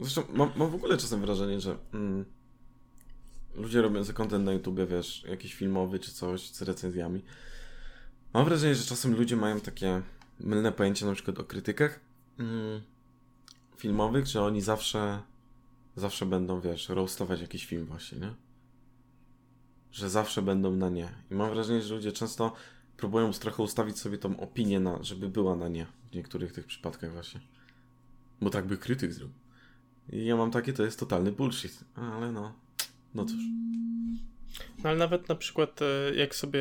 Zresztą mam, mam w ogóle czasem wrażenie, że mm, ludzie robiący content na YouTubie, wiesz, jakiś filmowy czy coś z recenzjami, mam wrażenie, że czasem ludzie mają takie mylne pojęcie na przykład o krytykach mm, filmowych, że oni zawsze zawsze będą, wiesz, roastować jakiś film właśnie, nie? Że zawsze będą na nie. I mam wrażenie, że ludzie często próbują trochę ustawić sobie tą opinię na, żeby była na nie w niektórych tych przypadkach właśnie. Bo tak by krytyk zrobił. I ja mam takie, to jest totalny bullshit. Ale no, no cóż. No ale nawet na przykład e, jak sobie,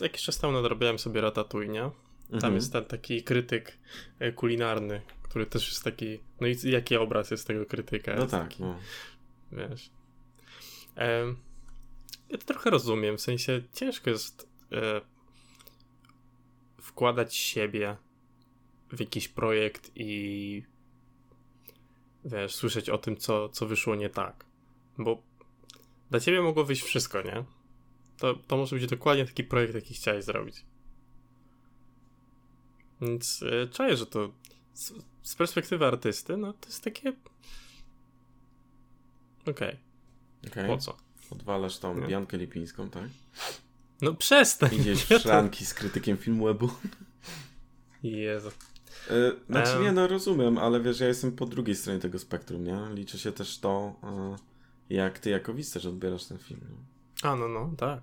jakiś czas temu nadrobiłem sobie Ratatouille, nie? Tam Mhm. jest ten taki krytyk e, kulinarny, który też jest taki, no i jaki obraz jest tego krytyka? No tak, taki, no. Wiesz. Em, ja to trochę rozumiem, w sensie ciężko jest e, wkładać siebie w jakiś projekt i wiesz, słyszeć o tym, co, co wyszło nie tak. Bo dla ciebie mogło wyjść wszystko, nie? To, to może być dokładnie taki projekt, jaki chciałeś zrobić. Więc e, czuję, że to z, z perspektywy artysty, no to jest takie. Okej, Okej. po co? Odwalasz tą No. Biankę Lipińską, tak? No przestań! Idziesz w szranki z krytykiem Filmwebu. Jezu. E, Znaczy Em. nie, no rozumiem, ale wiesz, ja jestem po drugiej stronie tego spektrum, nie? Liczy się też to, e, jak ty jako też odbierasz ten film. Nie? A, no, no, tak.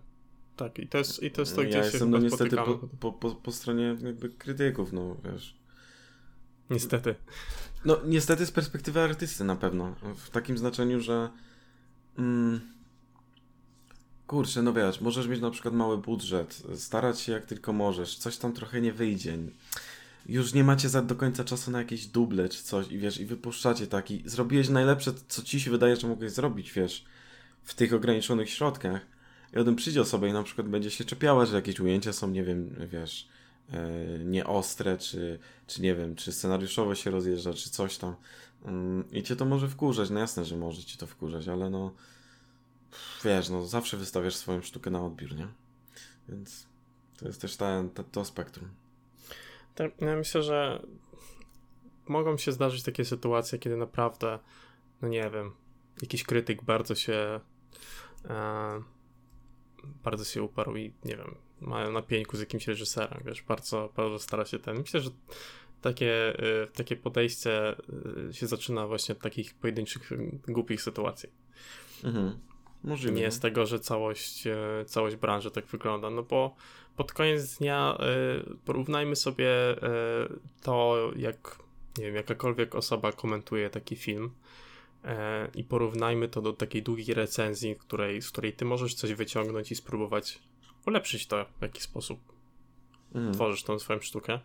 Tak, i to jest, i to, jest to ja gdzie się jestem no niestety po, po, po, po stronie jakby krytyków, no wiesz. Niestety. No niestety z perspektywy artysty na pewno. W takim znaczeniu, że mm, kurczę, no wiesz, możesz mieć na przykład mały budżet, starać się jak tylko możesz, coś tam trochę nie wyjdzie. Już nie macie za do końca czasu na jakieś duble czy coś i wiesz, i wypuszczacie taki, zrobiłeś najlepsze, co ci się wydaje, że mogłeś zrobić, wiesz, w tych ograniczonych środkach. I o tym przyjdzie osoba i na przykład będzie się czepiała, że jakieś ujęcia są, nie wiem, wiesz, e, nieostre, czy, czy nie wiem, czy scenariuszowo się rozjeżdża, czy coś tam. Mm, I cię to może wkurzać, no jasne, że może cię to wkurzać, ale no wiesz, no zawsze wystawiasz swoją sztukę na odbiór, nie? Więc to jest też ta, ta, to spektrum. Tak, ja myślę, że mogą się zdarzyć takie sytuacje, kiedy naprawdę, no nie wiem, jakiś krytyk bardzo się e, bardzo się uparł i nie wiem, mają na pieńku z jakimś reżyserem, wiesz, bardzo, bardzo stara się ten. Myślę, że takie, e, takie podejście e, się zaczyna właśnie od takich pojedynczych głupich sytuacji. Mhm. Możliwe. Nie no. z tego, że całość, e, całość branży tak wygląda. No bo pod koniec dnia e, porównajmy sobie e, to, jak nie wiem, jakakolwiek osoba komentuje taki film e, i porównajmy to do takiej długiej recenzji, której, z której ty możesz coś wyciągnąć i spróbować ulepszyć to w jakiś sposób. Mhm. Tworzysz tą swoją sztukę.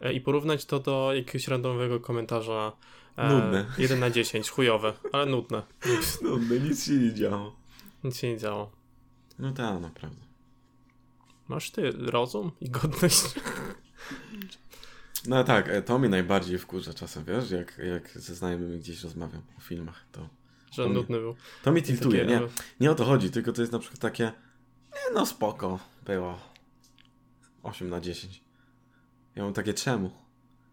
E, I porównać to do jakiegoś randomowego komentarza. E, Nudne. 1 na 10, chujowe, ale nudne. No nic się nie działo. Nic się nie działo. No tak, naprawdę. Masz ty rozum i godność? No tak, e, to mnie najbardziej wkurza czasem, wiesz, jak, jak ze znajomymi gdzieś rozmawiam o filmach, to Że To nudny był. to mnie tiltuje, nie? no, Nie o to chodzi, tylko to jest na przykład takie, nie no spoko, było 8 na 10. Ja mam takie, czemu?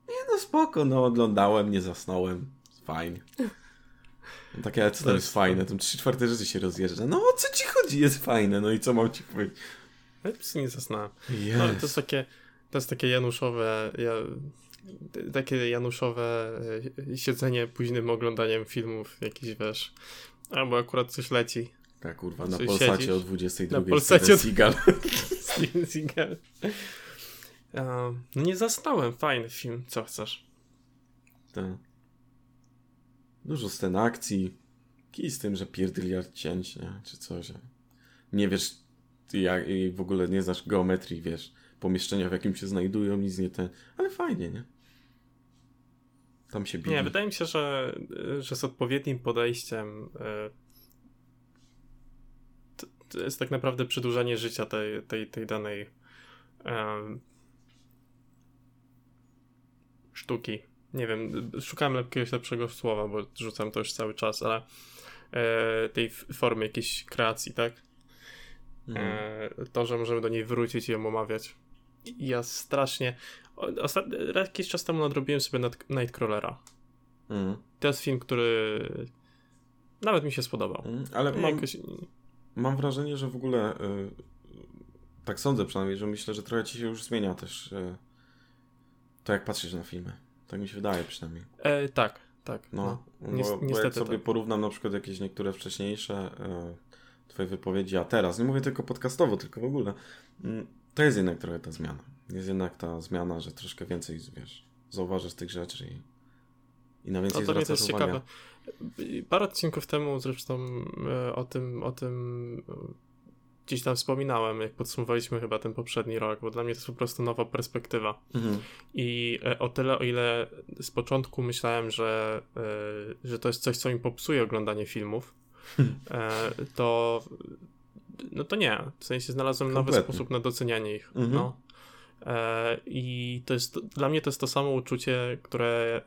Nie no spoko, no oglądałem, nie zasnąłem, fajnie. Takie, ale co To tam jest- fajne, tam 3 czwarte rzeczy się rozjeżdża. No o co ci chodzi, jest fajne, no i co mam ci powiedzieć? Ja prostu nie zasnąłem. No, Jest. to jest takie, to jest takie januszowe, ja, takie januszowe e, siedzenie późnym oglądaniem filmów jakiś, wiesz, albo akurat coś leci. Tak, kurwa, na Polsacie siedzisz? o 22 Na Polsacie od- Seagal. Seagal. Um, no nie zasnąłem, fajny film, co chcesz? Tak. Dużo scen akcji. Kij z tym, że pierdyliard cięć, nie? Czy coś. Nie wiesz, jak, i w ogóle nie znasz geometrii, wiesz, pomieszczenia, w jakim się znajdują, nic nie ten. Ale fajnie, nie? Tam się bije. Nie, wydaje mi się, że, że z odpowiednim podejściem e, to, jest tak naprawdę przedłużanie życia tej, tej, tej danej sztuki. Nie wiem, szukałem jakiegoś lepszego słowa, bo rzucam to już cały czas, ale e, tej formy jakiejś kreacji, tak? E, to, że możemy do niej wrócić i ją omawiać. Ja strasznie. Ostat... Jakiś czas temu nadrobiłem sobie nad... Nightcrawlera. Mm. To jest film, który nawet mi się spodobał. Mm. Ale mam, Jakoś... mam wrażenie, że w ogóle y, tak sądzę przynajmniej, że myślę, że trochę ci się już zmienia też y, to, jak patrzysz na filmy. Tak mi się wydaje przynajmniej. E, tak, tak. No, no. bo, Nies- bo jak niestety sobie tak. porównam na przykład jakieś niektóre wcześniejsze y, twoje wypowiedzi, a teraz, nie mówię tylko podcastowo, tylko w ogóle, mm, to jest jednak trochę ta zmiana. Jest jednak ta zmiana, że troszkę więcej, wiesz, zauważysz tych rzeczy i, i na więcej No to mnie to zwracasz jest uwagę. ciekawe. Parę odcinków temu zresztą e, o tym, o tym e, gdzieś tam wspominałem, jak podsumowaliśmy chyba ten poprzedni rok, bo dla mnie to jest po prostu nowa perspektywa. Mhm. I e, o tyle, o ile z początku myślałem, że, że to jest coś, co mi popsuje oglądanie filmów, to no to nie. W sensie znalazłem nowy Kompletnie. sposób na docenianie ich. Mhm. No. E, I to jest, dla mnie to jest to samo uczucie, które,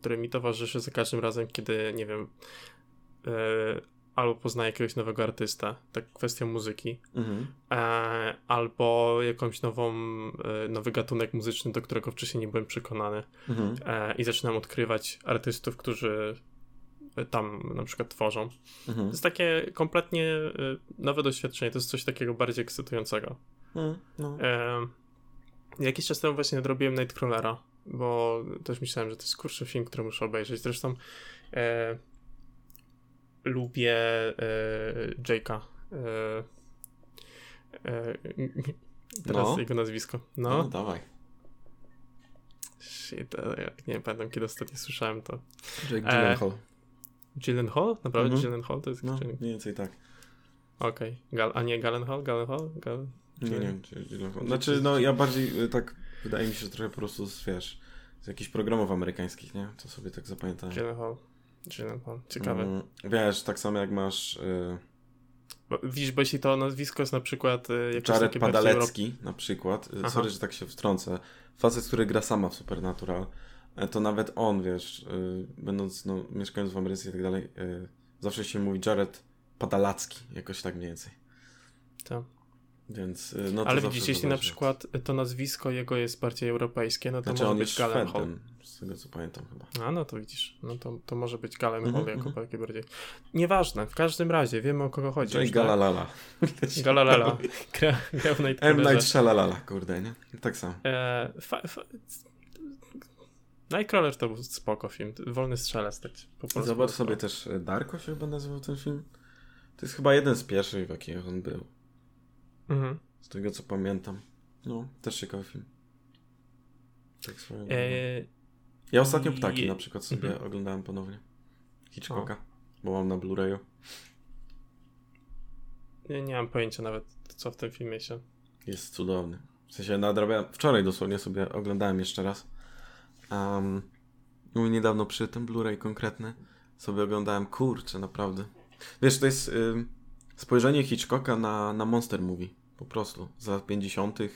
które mi towarzyszy za każdym razem, kiedy, nie wiem, e, albo poznaję jakiegoś nowego artysta, tak kwestia muzyki, Mhm. e, albo jakąś nową, e, nowy gatunek muzyczny, do którego wcześniej nie byłem przekonany Mhm. e, i zaczynam odkrywać artystów, którzy e, tam na przykład tworzą. To Mhm. jest takie kompletnie e, nowe doświadczenie, to jest coś takiego bardziej ekscytującego. Mhm. No. E, jakiś czas temu właśnie odrobiłem Nightcrawlera, bo też myślałem, że to jest kurczę film, który muszę obejrzeć. Zresztą e, lubię e, Jake'a. E, e, teraz No. jego nazwisko. No, No, dawaj. shit, e, nie pamiętam kiedy ostatnio słyszałem to. Jake E, Gyllenhaal. Gyllenhaal? Naprawdę Mhm. Gyllenhaal to jest No, Okej, mniej więcej tak. Gal, a nie Gallenhall? Gallenhall? Gal... Nie, nie, Gyllenhaal. Znaczy, no ja bardziej y, tak, wydaje mi się, że trochę po prostu, z, wiesz, z jakichś programów amerykańskich, nie? To sobie tak zapamiętałem. Gyllenhaal. Gyllenhaal. Ciekawe. Mm, wiesz, tak samo jak masz y, Bo, widzisz, bo jeśli to nazwisko jest na przykład... y, Jared Padalecki na przykład. Y, Aha. Sorry, że tak się wtrącę. Facet, który gra sama w Supernatural. E, To nawet on, wiesz, y, będąc, no, mieszkając w Ameryce i tak dalej, y, zawsze się mówi Jared Padalacki, jakoś tak mniej więcej. Tak. Więc, y, no to Ale widzisz, jeśli na przykład to nazwisko jego jest bardziej europejskie, no to Znaczy może on być Gallenhall. Szwedem, z tego co pamiętam chyba. A no to widzisz, no to, to może być Gallenhall Mhm, jako mhm. takie bardziej. Nieważne, w każdym razie wiemy o kogo chodzi. Tak? Galalala. Galalala. Gra, gra w M. Night Shalalala, kurde, nie? Tak samo. E, fa, fa, Nightcrawler to był spoko film, wolny strzelec. Tak po polsku. Zobacz sobie też e, Darko się chyba nazywał ten film. To jest chyba jeden z pierwszych, w jakich on był. Mhm. Z tego co pamiętam. No, też ciekawy film. Tak swoją drogą. E, Ja ostatnio Ptaki je- na przykład sobie Mhm. oglądałem ponownie. Hitchcocka. Bo mam na Blu-rayu. nie, nie mam pojęcia nawet, co w tym filmie się... Jest cudowny. W sensie nadrabiałem, wczoraj dosłownie sobie oglądałem jeszcze raz. Um, no i niedawno przy tym Blu-ray konkretny sobie oglądałem, kurczę, naprawdę. Wiesz, to jest ym, spojrzenie Hitchcocka na, na monster movie, po prostu, z lat 50. E,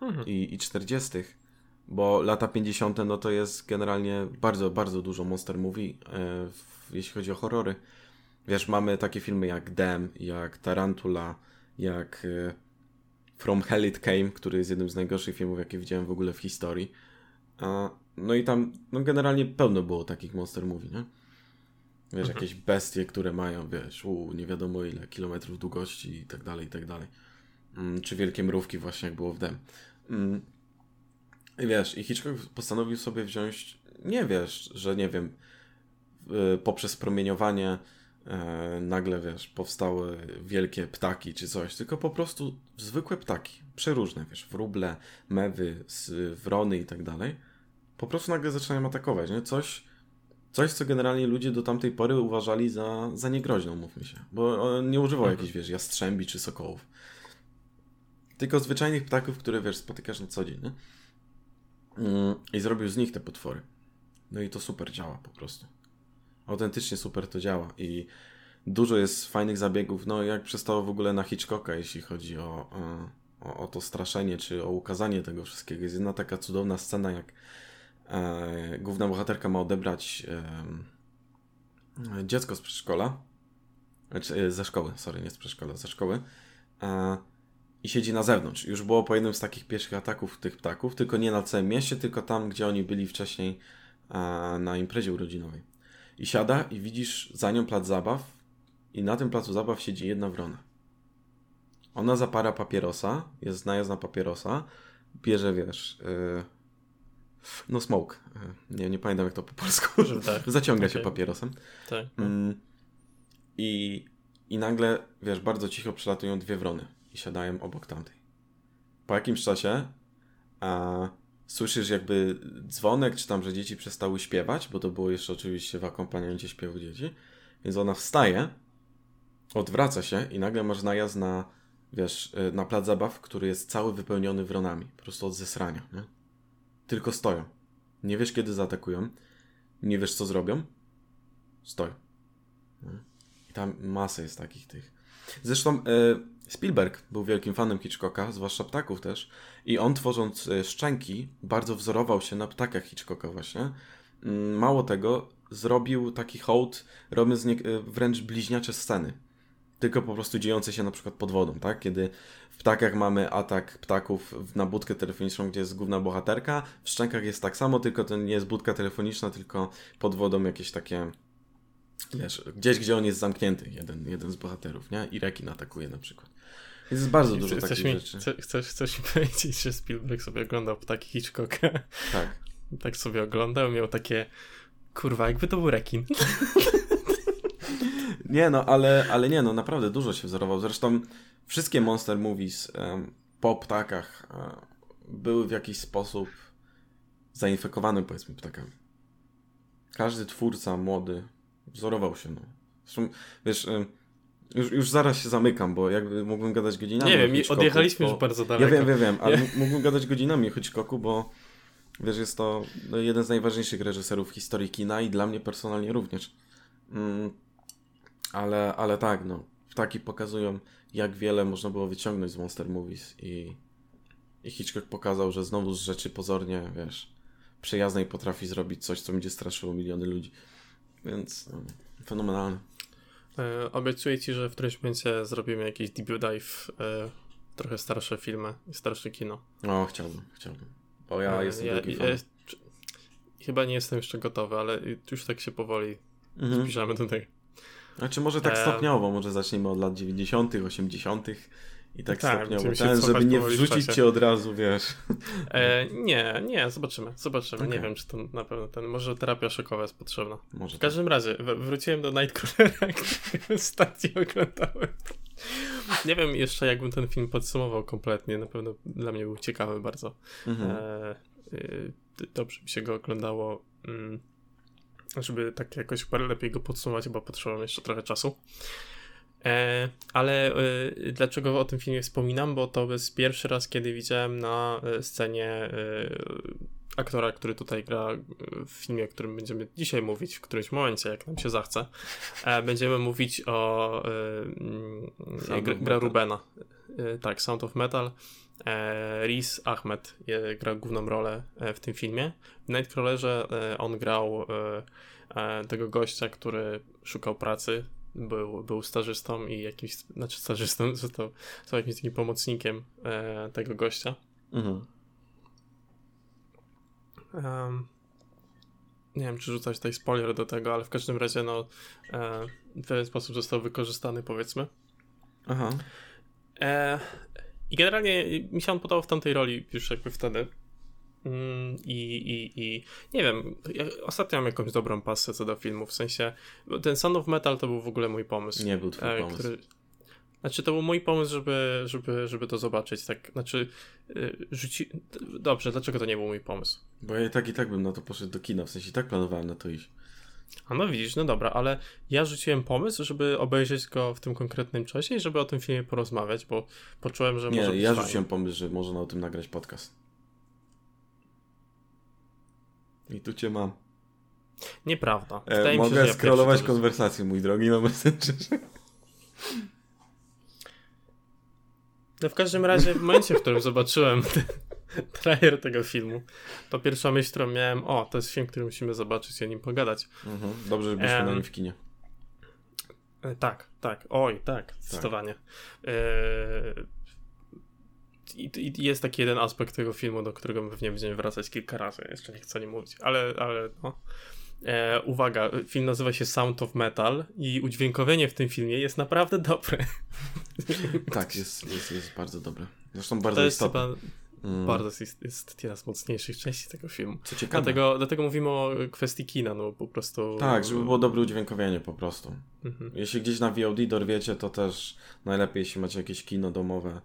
Mhm. i, i 40. Bo lata 50. no to jest generalnie bardzo, bardzo dużo monster movie, e, w, jeśli chodzi o horrory. Wiesz, mamy takie filmy jak Dem, jak Tarantula, jak e, From Hell It Came, który jest jednym z najgorszych filmów, jakie widziałem w ogóle w historii. A, no i tam no generalnie pełno było takich monster movie, nie? Wiesz, Mhm. jakieś bestie, które mają, wiesz, u, nie wiadomo ile kilometrów długości i tak dalej, i tak dalej. Mm, czy wielkie mrówki właśnie, jak było w Dem. Mm. I wiesz, i Hitchcock postanowił sobie wziąć, nie wiesz, że nie wiem, poprzez promieniowanie nagle, wiesz, powstały wielkie ptaki czy coś, tylko po prostu zwykłe ptaki, przeróżne, wiesz, wróble, mewy, wrony i tak dalej, po prostu nagle zaczynają atakować, nie? Coś, coś, co generalnie ludzie do tamtej pory uważali za, za niegroźną, mówmy się, bo on nie używał Mhm. jakichś, wiesz, jastrzębi czy sokołów. Tylko zwyczajnych ptaków, które, wiesz, spotykasz na co dzień, nie? Mm, I zrobił z nich te potwory. No i to super działa po prostu. Autentycznie super to działa i dużo jest fajnych zabiegów, no jak przystało w ogóle na Hitchcocka, jeśli chodzi o, e, o, o to straszenie, czy o ukazanie tego wszystkiego. Jest jedna taka cudowna scena, jak e, główna bohaterka ma odebrać e, dziecko z przedszkola, znaczy, e, ze szkoły, sorry, nie z przedszkola, ze szkoły, e, i siedzi na zewnątrz. Już było po jednym z takich pierwszych ataków tych ptaków, tylko nie na całym mieście, tylko tam, gdzie oni byli wcześniej na imprezie urodzinowej. I siada i widzisz za nią plac zabaw i na tym placu zabaw siedzi jedna wrona. Ona zapara papierosa, jest najazna papierosa, bierze, wiesz, yy, no smoke, yy, nie, nie pamiętam jak to po polsku, tak. zaciąga okay. się papierosem. Tak. Yy, i, I nagle, wiesz, bardzo cicho przelatują dwie wrony i siadają obok tamtej. Po jakimś czasie a, słyszysz jakby dzwonek, czy tam, że dzieci przestały śpiewać, bo to było jeszcze oczywiście w akompaniamencie śpiewu dzieci, więc ona wstaje, odwraca się i nagle masz najazd na wiesz, y, na plac zabaw, który jest cały wypełniony wronami, po prostu od zesrania, nie? Tylko stoją. Nie wiesz, kiedy zaatakują, nie wiesz, co zrobią, stoją. Nie? I tam masę jest takich tych. Zresztą y, Spielberg był wielkim fanem Hitchcocka, zwłaszcza ptaków też, i on tworząc y, Szczęki bardzo wzorował się na ptakach Hitchcocka właśnie. Mm, mało tego, zrobił taki hołd, robiąc wręcz bliźniacze sceny tylko po prostu dziejące się na przykład pod wodą, tak? Kiedy w ptakach mamy atak ptaków na budkę telefoniczną, gdzie jest główna bohaterka, w szczękach jest tak samo, tylko to nie jest budka telefoniczna, tylko pod wodą jakieś takie wiesz, gdzieś, gdzie on jest zamknięty, jeden, jeden z bohaterów, nie? I rekin atakuje na przykład. Więc jest bardzo dużo chcesz takich mi, rzeczy. Chcesz, chcesz mi powiedzieć, że Spielberg sobie oglądał ptaki Hitchcocka? Tak. tak sobie oglądał, miał takie kurwa, jakby to był rekin. Nie no, ale, ale nie no, naprawdę dużo się wzorował. Zresztą wszystkie Monster Movies um, po ptakach um, były w jakiś sposób zainfekowane powiedzmy ptakami. Każdy twórca młody wzorował się, no. Zresztą, wiesz, um, już, już zaraz się zamykam, bo jakby mógłbym gadać godzinami. Nie wiem, odjechaliśmy bo... już bardzo daleko. Ja wiem, wiem, wiem, ale mógłbym gadać godzinami o Hitchcocku, bo wiesz, jest to no, jeden z najważniejszych reżyserów w historii kina i dla mnie personalnie również. Mm, ale, ale tak, no. Ptaki pokazują, jak wiele można było wyciągnąć z Monster Movies i, i Hitchcock pokazał, że znowu z rzeczy pozornie, wiesz, przyjaznej potrafi zrobić coś, co będzie straszyło miliony ludzi. Więc no, fenomenalne. E, obiecuję Ci, że w którymś momencie zrobimy jakiś debut dive, e, trochę starsze filmy, starsze kino. O, chciałbym, chciałbym. Bo ja e, jestem ja, ja, ja, Chyba nie jestem jeszcze gotowy, ale już tak się powoli mhm. zbliżamy do tego. Znaczy może tak e, stopniowo, może zaczniemy od lat 90., 80. i tak, tak stopniowo. Ten, żeby nie wrzucić cię od razu, wiesz. E, nie, nie, zobaczymy, zobaczymy. Okay. Nie wiem, czy to na pewno ten, może terapia szokowa jest potrzebna. Może w każdym tak. razie, wróciłem do Nightcrawlera, który ostatnio oglądałem. Nie wiem jeszcze, jakbym ten film podsumował kompletnie. Na pewno dla mnie był ciekawy bardzo. Mhm. E, y, dobrze mi się go oglądało. Mm żeby tak jakoś parę lepiej go podsumować, bo potrzebowałem jeszcze trochę czasu. E, ale e, dlaczego o tym filmie wspominam? Bo to jest pierwszy raz, kiedy widziałem na e, scenie aktora, który tutaj gra w filmie, o którym będziemy dzisiaj mówić w którymś momencie, jak nam się zachce. Będziemy mówić o e, gra, gra Rubena. tak, Sound of Metal. Riz Ahmed gra główną rolę w tym filmie. W Nightcrawlerze on grał tego gościa, który szukał pracy, był, był stażystą i jakimś, znaczy stażystą, został, został jakimś takim pomocnikiem e, tego gościa. Mhm. Um, nie wiem, czy rzucać tutaj spoiler do tego, ale w każdym razie, no, e, w pewien sposób został wykorzystany, powiedzmy. Aha. E, I generalnie mi się on podobał w tamtej roli już jakby wtedy. Mm, I, i, I nie wiem, ja ostatnio mam jakąś dobrą pasę co do filmu, w sensie ten Sound of Metal to był w ogóle mój pomysł. Nie był twój e, pomysł. Który, znaczy to był mój pomysł, żeby, żeby, żeby to zobaczyć, tak, znaczy e, rzuci... Dobrze, dlaczego to nie był mój pomysł? Bo ja i tak i tak bym na to poszedł do kina, w sensie i tak planowałem na to iść. A no widzisz, no dobra, ale ja rzuciłem pomysł, żeby obejrzeć go w tym konkretnym czasie i żeby o tym filmie porozmawiać, bo poczułem, że nie, może Nie, ja rzuciłem pomysł, że można o tym nagrać podcast. I tu cię mam. Nieprawda. E, mogę się, scrollować ja konwersację, mój drogi, na Messengerze. No w każdym razie, w momencie, w którym zobaczyłem trailer tego filmu, to pierwsza myśl, którą miałem, o, to jest film, który musimy zobaczyć i o nim pogadać. Mhm. Dobrze, że byliśmy um, na nim w kinie. E, tak, tak. Oj, tak, zdecydowanie. Tak. I, i, jest taki jeden aspekt tego filmu, do którego pewnie będziemy wracać kilka razy. Jeszcze nie chcę nie mówić, ale, ale no. E, uwaga, film nazywa się Sound of Metal i udźwiękowienie w tym filmie jest naprawdę dobre. Tak, jest, jest, jest bardzo dobre. Zresztą bardzo to jest istotne. Chyba mm. Bardzo jest, jest jedna z mocniejszych części tego filmu. Co ciekawe. Dlatego, dlatego mówimy o kwestii kina, no po prostu. Tak, żeby było dobre udźwiękowienie po prostu. Mhm. Jeśli gdzieś na VOD dorwiecie, to też najlepiej, jeśli macie jakieś kino domowe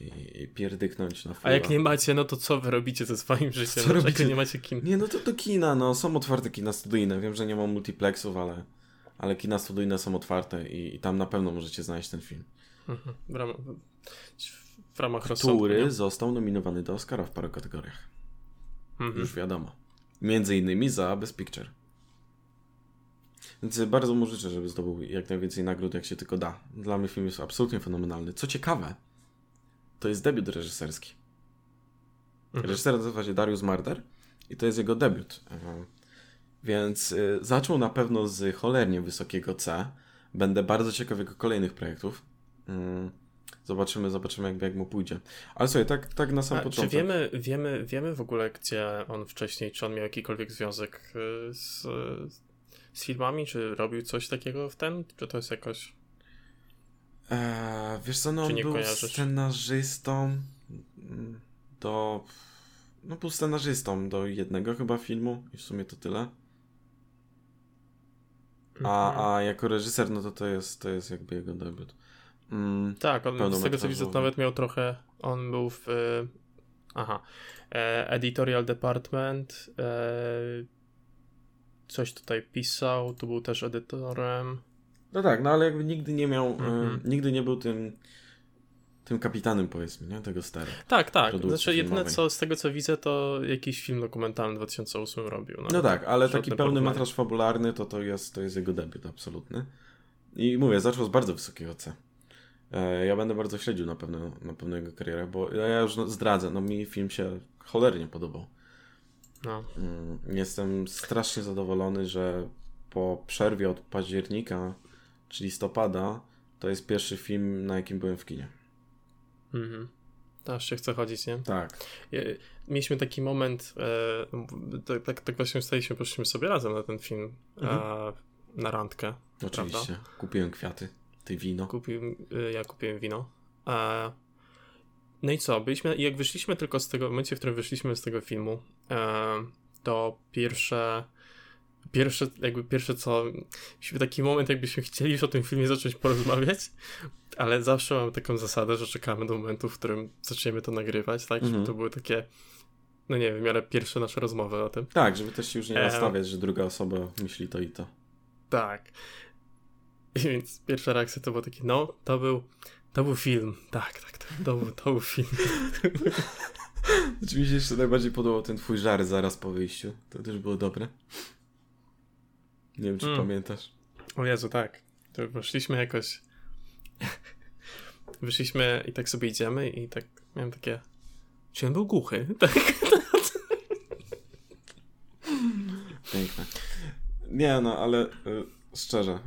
i, i pierdyknąć na A jak nie macie, no to co wy robicie ze swoim życiem? Co robicie? nie macie kin? Nie, no to do kina, no są otwarte kina studyjne. Wiem, że nie ma multiplexów, ale, ale kina studyjne są otwarte i, i tam na pewno możecie znaleźć ten film. Mhm. W ramach, w ramach Który został nominowany do Oscara w paru kategoriach. Mhm. Już wiadomo. Między innymi za Best Picture. Więc bardzo mu życzę, żeby zdobył jak najwięcej nagród, jak się tylko da. Dla mnie film jest absolutnie fenomenalny. Co ciekawe, to jest debiut reżyserski. Mhm. Reżyser nazywa się Darius Marder i to jest jego debiut. Więc y, zaczął na pewno z cholernie wysokiego C. Będę bardzo ciekaw jego kolejnych projektów. Mm, zobaczymy, zobaczymy jak, jak mu pójdzie. Ale sobie, tak, tak na sam A, początek. Czy wiemy, wiemy, wiemy w ogóle, gdzie on wcześniej, czy on miał jakikolwiek związek y, z, z filmami, czy robił coś takiego w ten, czy to jest jakoś... Eee, wiesz co, no on był kojarzysz? scenarzystą do... No był scenarzystą do jednego chyba filmu i w sumie to tyle. A, mhm. a jako reżyser, no to to jest, to jest jakby jego debiut. Mm, tak, on z tego co widzę, nawet miał trochę. On był w. Y, aha. E, editorial Department. E, coś tutaj pisał. Tu był też edytorem. No tak, no ale jakby nigdy nie miał. Mm-hmm. nigdy nie był tym. Tym kapitanem, powiedzmy, nie? Tego stary. Tak, tak. Znaczy, jedyne co z tego co widzę, to jakiś film dokumentalny w 2008 robił. No, no tak, ale taki pełny metraż fabularny to, to, jest, to jest jego debiut absolutny. I mówię, zaczął z bardzo wysokiego C. E, ja będę bardzo śledził na pewno, na pewno jego karierę, bo ja już zdradzę, no mi film się cholernie podobał. No. Mm, jestem strasznie zadowolony, że po przerwie od października czy listopada to jest pierwszy film, na jakim byłem w kinie. Mhm. Aż się chce chodzić, nie? Tak. Mieliśmy taki moment, e, tak, tak, tak właśnie staliśmy, poszliśmy sobie razem na ten film, mhm. e, na randkę. Oczywiście. Prawda? Kupiłem kwiaty. Ty wino. Kupiłem, y, ja kupiłem wino. E, no i co? Byliśmy, jak wyszliśmy tylko z tego, w momencie, w którym wyszliśmy z tego filmu, e, to pierwsze, pierwsze, jakby pierwsze co, taki moment, jakbyśmy chcieli już o tym filmie zacząć porozmawiać, ale zawsze mam taką zasadę, że czekamy do momentu, w którym zaczniemy to nagrywać, tak? Żeby mhm. to były takie, no nie wiem, ale pierwsze nasze rozmowy o tym. Tak, żeby też się już nie nastawiać, e... że druga osoba myśli to i to. Tak. I więc pierwsza reakcja to było takie, no, to był, to był film. Tak, tak, to, to, był, to był film. Oczywiście jeszcze najbardziej podobał ten twój żar zaraz po wyjściu. To też było dobre. Nie wiem, czy mm. pamiętasz. O Jezu, tak. To weszliśmy jakoś... Wyszliśmy i tak sobie idziemy i tak miałem takie... Czy on był głuchy? Tak. Piękne. Nie no, ale y, szczerze,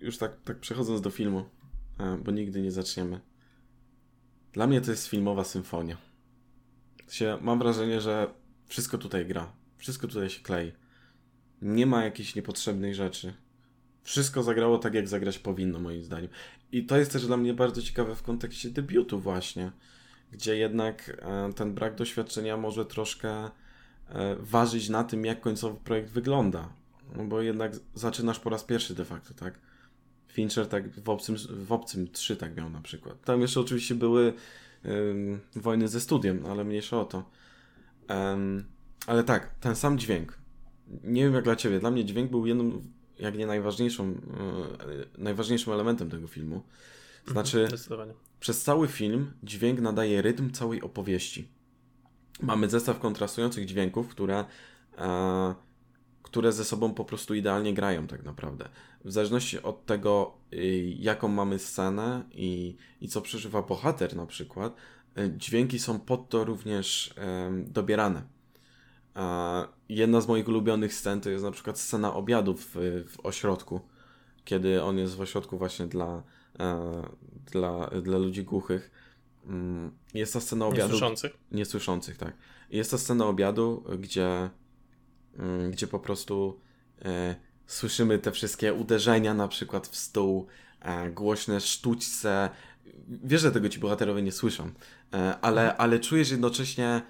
y, już tak, tak przechodząc do filmu, e, bo nigdy nie zaczniemy. Dla mnie to jest filmowa symfonia. Się, mam wrażenie, że wszystko tutaj gra. Wszystko tutaj się klei. Nie ma jakichś niepotrzebnych rzeczy. Wszystko zagrało tak, jak zagrać powinno, moim zdaniem. I to jest też dla mnie bardzo ciekawe w kontekście debiutu, właśnie, gdzie jednak e, ten brak doświadczenia może troszkę e, ważyć na tym, jak końcowy projekt wygląda. No bo jednak zaczynasz po raz pierwszy de facto, tak? Fincher tak w Obcym, w Obcym 3 tak miał na przykład. Tam jeszcze oczywiście były um, wojny ze studiem, ale mniejsza o to. Um, ale tak, ten sam dźwięk. Nie wiem jak dla ciebie, dla mnie dźwięk był jedną, jak nie najważniejszą, e, najważniejszym elementem tego filmu. Mhm, znaczy, przez cały film dźwięk nadaje rytm całej opowieści. Mamy zestaw kontrastujących dźwięków, które e, które ze sobą po prostu idealnie grają tak naprawdę. W zależności od tego, y, jaką mamy scenę i, i co przeżywa bohater na przykład, y, dźwięki są pod to również dobierane. Jedna z moich ulubionych scen to jest na przykład scena obiadu w, w ośrodku, kiedy on jest w ośrodku właśnie dla, e, dla, dla ludzi głuchych mm, jest ta scena obiadu. Niesłyszących? Niesłyszących, tak. Jest ta scena obiadu, gdzie, mm, gdzie po prostu e, słyszymy te wszystkie uderzenia na przykład w stół, e, głośne sztućce. Wiesz, że tego ci bohaterowie nie słyszą, e, ale, Mhm. ale czujesz jednocześnie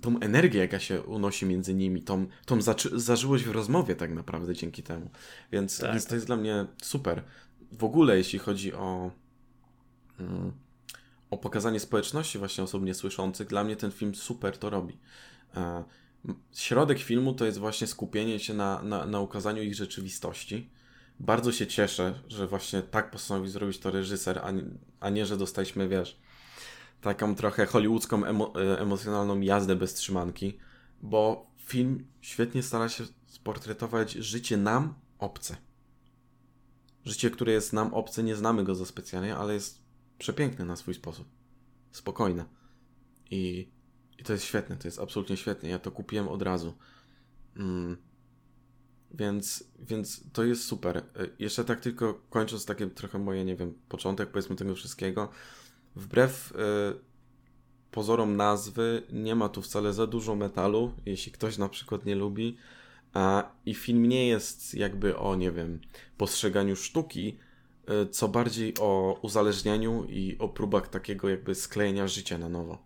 tą energię, jaka się unosi między nimi, tą, tą zażyłość w rozmowie tak naprawdę dzięki temu. Więc, Tak. więc to jest dla mnie super. W ogóle jeśli chodzi o mm, o pokazanie społeczności właśnie osób niesłyszących, dla mnie ten film super to robi. E, Środek filmu to jest właśnie skupienie się na, na, na ukazaniu ich rzeczywistości. Bardzo się cieszę, że właśnie tak postanowił zrobić to reżyser, a nie, a nie że dostaliśmy, wiesz, taką trochę hollywoodzką emo, e, emocjonalną jazdę bez trzymanki, bo film świetnie stara się sportretować życie nam obce. Życie, które jest nam obce, nie znamy go za specjalnie, ale jest przepiękne na swój sposób. Spokojne. I, i to jest świetne, to jest absolutnie świetne. Ja to kupiłem od razu. Mm. Więc, więc to jest super. Y, Jeszcze tak tylko kończąc takie trochę moje, nie wiem, początek powiedzmy tego wszystkiego. Wbrew y, pozorom nazwy nie ma tu wcale za dużo metalu, jeśli ktoś na przykład nie lubi. A, I film nie jest jakby o, nie wiem, postrzeganiu sztuki, y, co bardziej o uzależnianiu i o próbach takiego jakby sklejenia życia na nowo.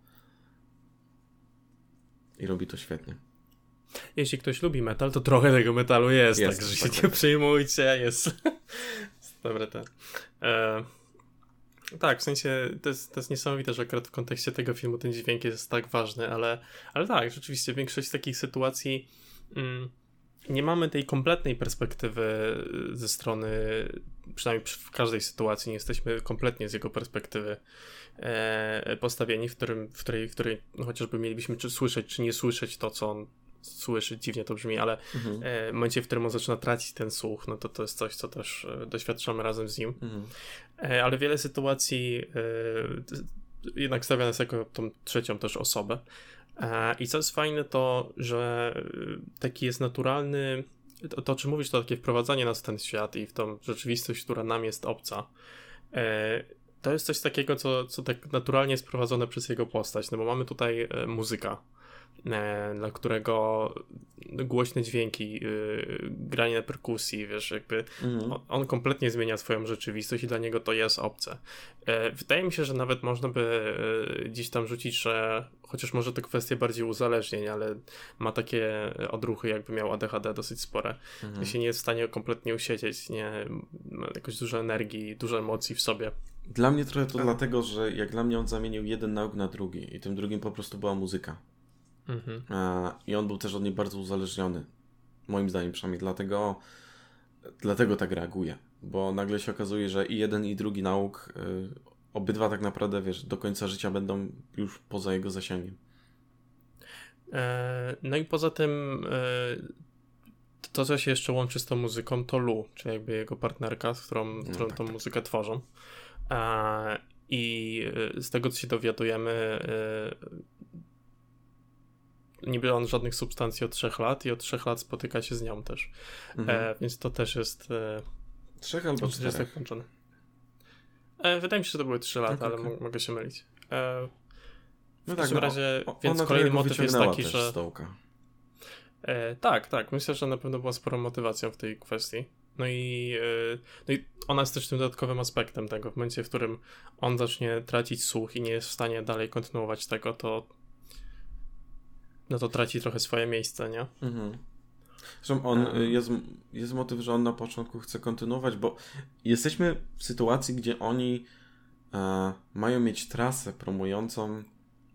I robi to świetnie. Jeśli ktoś lubi metal, to trochę tego metalu jest, Jest, także się tak. nie przejmujcie, jest. jest Dobre te. E, tak, w sensie to jest, to jest niesamowite, że akurat w kontekście tego filmu ten dźwięk jest tak ważny, ale, ale tak, rzeczywiście większość takich sytuacji mm, nie mamy tej kompletnej perspektywy ze strony, przynajmniej przy- w każdej sytuacji, nie jesteśmy kompletnie z jego perspektywy e, postawieni, w, którym, w której, w której no, chociażby mielibyśmy czy słyszeć, czy nie słyszeć to, co on słyszy, dziwnie to brzmi, ale Mhm. e, w momencie, w którym on zaczyna tracić ten słuch, no to to jest coś, co też e, doświadczamy razem z nim. Mhm. E, ale wiele sytuacji e, jednak stawia nas jako tą trzecią też osobę. E, I co jest fajne, to że taki jest naturalny. To, to o czym mówisz, to takie wprowadzanie nas w ten świat i w tą rzeczywistość, która nam jest obca. To jest coś takiego, co, co tak naturalnie jest prowadzone przez jego postać, no bo mamy tutaj muzyka, dla którego głośne dźwięki, y, granie na perkusji, wiesz, jakby Mhm. on, kompletnie zmienia swoją rzeczywistość i dla niego to jest obce. E, wydaje mi się, że nawet można by e, gdzieś tam rzucić, że chociaż może to kwestie bardziej uzależnień, ale ma takie odruchy, jakby miał ADHD dosyć spore. Mhm. Się nie jest w stanie kompletnie usiedzieć, nie ma jakoś dużo energii, dużo emocji w sobie. Dla mnie trochę to Tak. dlatego, że jak dla mnie on zamienił jeden nauk na drugi i tym drugim po prostu była muzyka. Mhm. A, I on był też od niej bardzo uzależniony. Moim zdaniem przynajmniej. Dlatego, dlatego tak reaguje. Bo nagle się okazuje, że i jeden i drugi nauk, y, obydwa tak naprawdę, wiesz, do końca życia będą już poza jego zasięgiem. E, No i poza tym e, to, co się jeszcze łączy z tą muzyką, to Lu, czyli jakby jego partnerka, z którą, No którą tak, tą tak. muzykę tworzą. E, I e, z tego, co się dowiadujemy, e, nie bierze on żadnych substancji od 3 lat i od 3 lat spotyka się z nią też. Mhm. E, więc to też jest, e, Trzech albo tak czterech. połączone. E, wydaje mi się, że to były 3 lata, Tak, ale mo- mogę się mylić. E, w No każdym no, razie, o- więc kolejny motyw jest taki, że... E, tak, tak. Myślę, że na pewno była spora motywacją w tej kwestii. No i, e, no i ona jest też tym dodatkowym aspektem tego. W momencie, w którym on zacznie tracić słuch i nie jest w stanie dalej kontynuować tego, to no to traci trochę swoje miejsce, nie? Mhm. Zresztą on, y, jest, jest motyw, że on na początku chce kontynuować, bo jesteśmy w sytuacji, gdzie oni e, mają mieć trasę promującą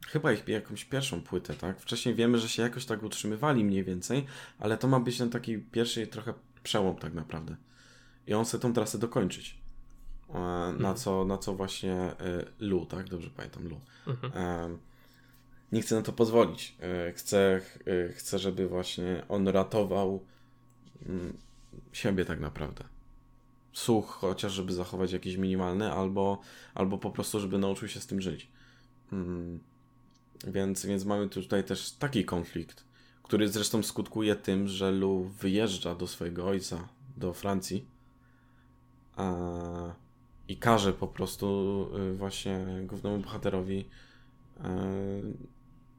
chyba ich jakąś pierwszą płytę, tak? Wcześniej wiemy, że się jakoś tak utrzymywali mniej więcej, ale to ma być ten taki pierwszy trochę przełom tak naprawdę. I on chce tą trasę dokończyć. E, na, Mhm. co, na co właśnie e, Lu, tak? Dobrze pamiętam, Lu. Mhm. Em, nie chcę na to pozwolić. E, Chcę, e, chcę żeby właśnie on ratował mm, siebie tak naprawdę. Słuch chociaż, żeby zachować jakiś minimalny, albo, albo po prostu, żeby nauczył się z tym żyć. Mm, Więc, więc mamy tutaj też taki konflikt, który zresztą skutkuje tym, że Lu wyjeżdża do swojego ojca, do Francji. A, i każe po prostu właśnie głównemu bohaterowi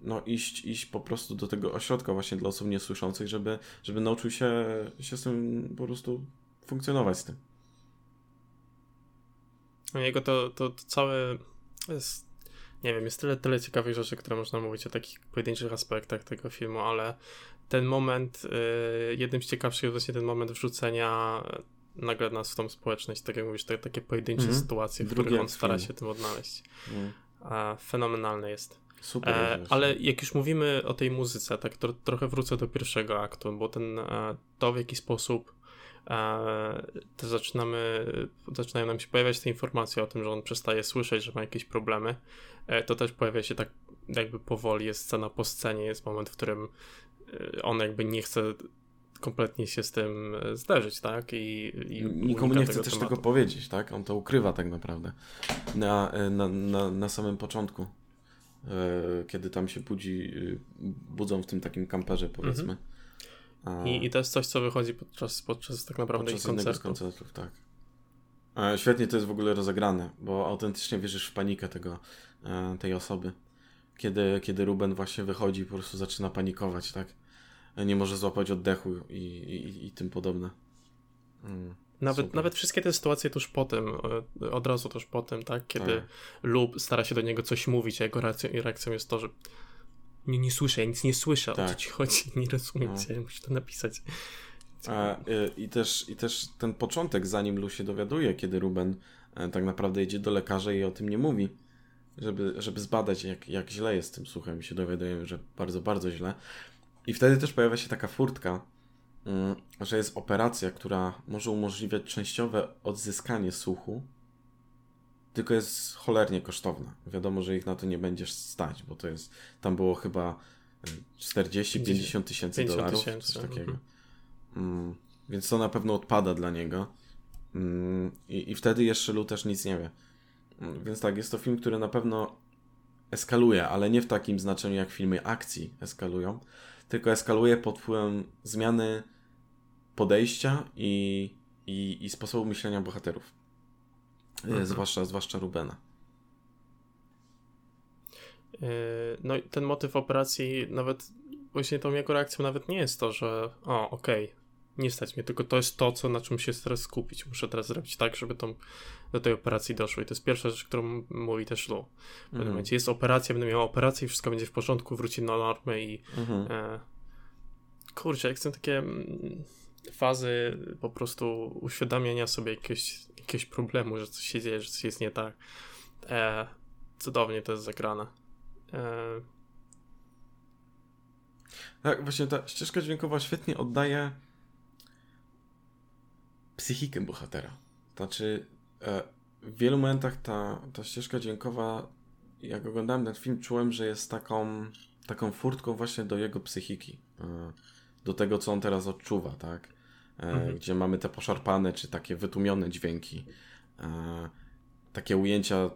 no iść, iść po prostu do tego ośrodka właśnie dla osób niesłyszących, żeby, żeby nauczył się, się z tym po prostu funkcjonować z tym. Jego to, to, to całe jest, nie wiem, jest tyle, tyle ciekawych rzeczy, które można mówić o takich pojedynczych aspektach tego filmu, ale ten moment, y, jednym z ciekawszych jest właśnie ten moment wrzucenia nagle nas w tą społeczność, tak jak mówisz, te, takie pojedyncze mm -hmm. sytuacje, w których on stara się tym odnaleźć. Mm. A, fenomenalne jest. Super. E, ale jak już mówimy o tej muzyce, tak to, trochę wrócę do pierwszego aktu, bo ten, e, to w jaki sposób e, to zaczynamy, zaczynają nam się pojawiać te informacje o tym, że on przestaje słyszeć, że ma jakieś problemy, e, to też pojawia się tak jakby powoli, jest scena po scenie, jest moment, w którym on jakby nie chce kompletnie się z tym zderzyć, tak? I, i Nikomu nie chce też tematu. tego powiedzieć, tak? On to ukrywa tak naprawdę na, na, na, na samym początku. E, kiedy tam się budzi, y, budzą w tym takim kamperze, powiedzmy. Mhm. I, I to jest coś, co wychodzi podczas, podczas tak naprawdę podczas koncertu. z koncertów, tak. E, świetnie to jest w ogóle rozegrane, bo autentycznie wierzysz w panikę tego, e, tej osoby. Kiedy, kiedy Ruben właśnie wychodzi po prostu zaczyna panikować, tak? Nie może złapać oddechu i, i, i tym podobne. Mm. Nawet, nawet wszystkie te sytuacje tuż po tym, e, od razu tuż po tym, tak? Kiedy tak. lub stara się do niego coś mówić, a jego reakcją, reakcją jest to, że nie, nie słyszę, ja nic nie słyszę, tak. o co tak. ci chodzi, nie rozumiem no. cię, muszę to napisać. A, y, i, też, I też ten początek, zanim Lu się dowiaduje, kiedy Ruben e, tak naprawdę idzie do lekarza i o tym nie mówi, żeby, żeby zbadać, jak, jak źle jest z tym słuchem, i się dowiadujemy, że bardzo, bardzo źle. I wtedy też pojawia się taka furtka, że jest operacja, która może umożliwiać częściowe odzyskanie słuchu, tylko jest cholernie kosztowna. Wiadomo, że ich na to nie będziesz stać, bo to jest, tam było chyba 40-50 tysięcy dolarów, coś takiego. Mhm. Mm, więc to na pewno odpada dla niego. Mm, I, I wtedy jeszcze Lu też nic nie wie. Więc tak, jest to film, który na pewno eskaluje, ale nie w takim znaczeniu jak filmy akcji eskalują, tylko eskaluje pod wpływem zmiany podejścia i, i, i sposobu myślenia bohaterów. Mhm. Zwłaszcza, zwłaszcza Rubena. E, no i ten motyw operacji, nawet właśnie tą jego reakcją nawet nie jest to, że o, okej, okay, nie stać mnie, tylko to jest to, co, na czym się teraz skupić. Muszę teraz zrobić tak, żeby tą, do tej operacji doszło. I to jest pierwsza rzecz, którą mówi też Lu. W pewnym mm. momencie jest operacja, będę miał operację i wszystko będzie w porządku, wróci na normę i -hmm. e, kurczę, jak chcę takie mm, fazy po prostu uświadamiania sobie jakiegoś, jakiegoś problemu, że coś się dzieje, że coś jest nie tak. E, cudownie to jest zagrane. E... Tak, właśnie ta ścieżka dźwiękowa świetnie oddaje psychikę bohatera. Znaczy, e, w wielu momentach ta, ta ścieżka dźwiękowa, jak oglądałem ten film, czułem, że jest taką, taką furtką właśnie do jego psychiki. E, do tego, co on teraz odczuwa, tak? E, mhm. gdzie mamy te poszarpane czy takie wytłumione dźwięki, e, takie ujęcia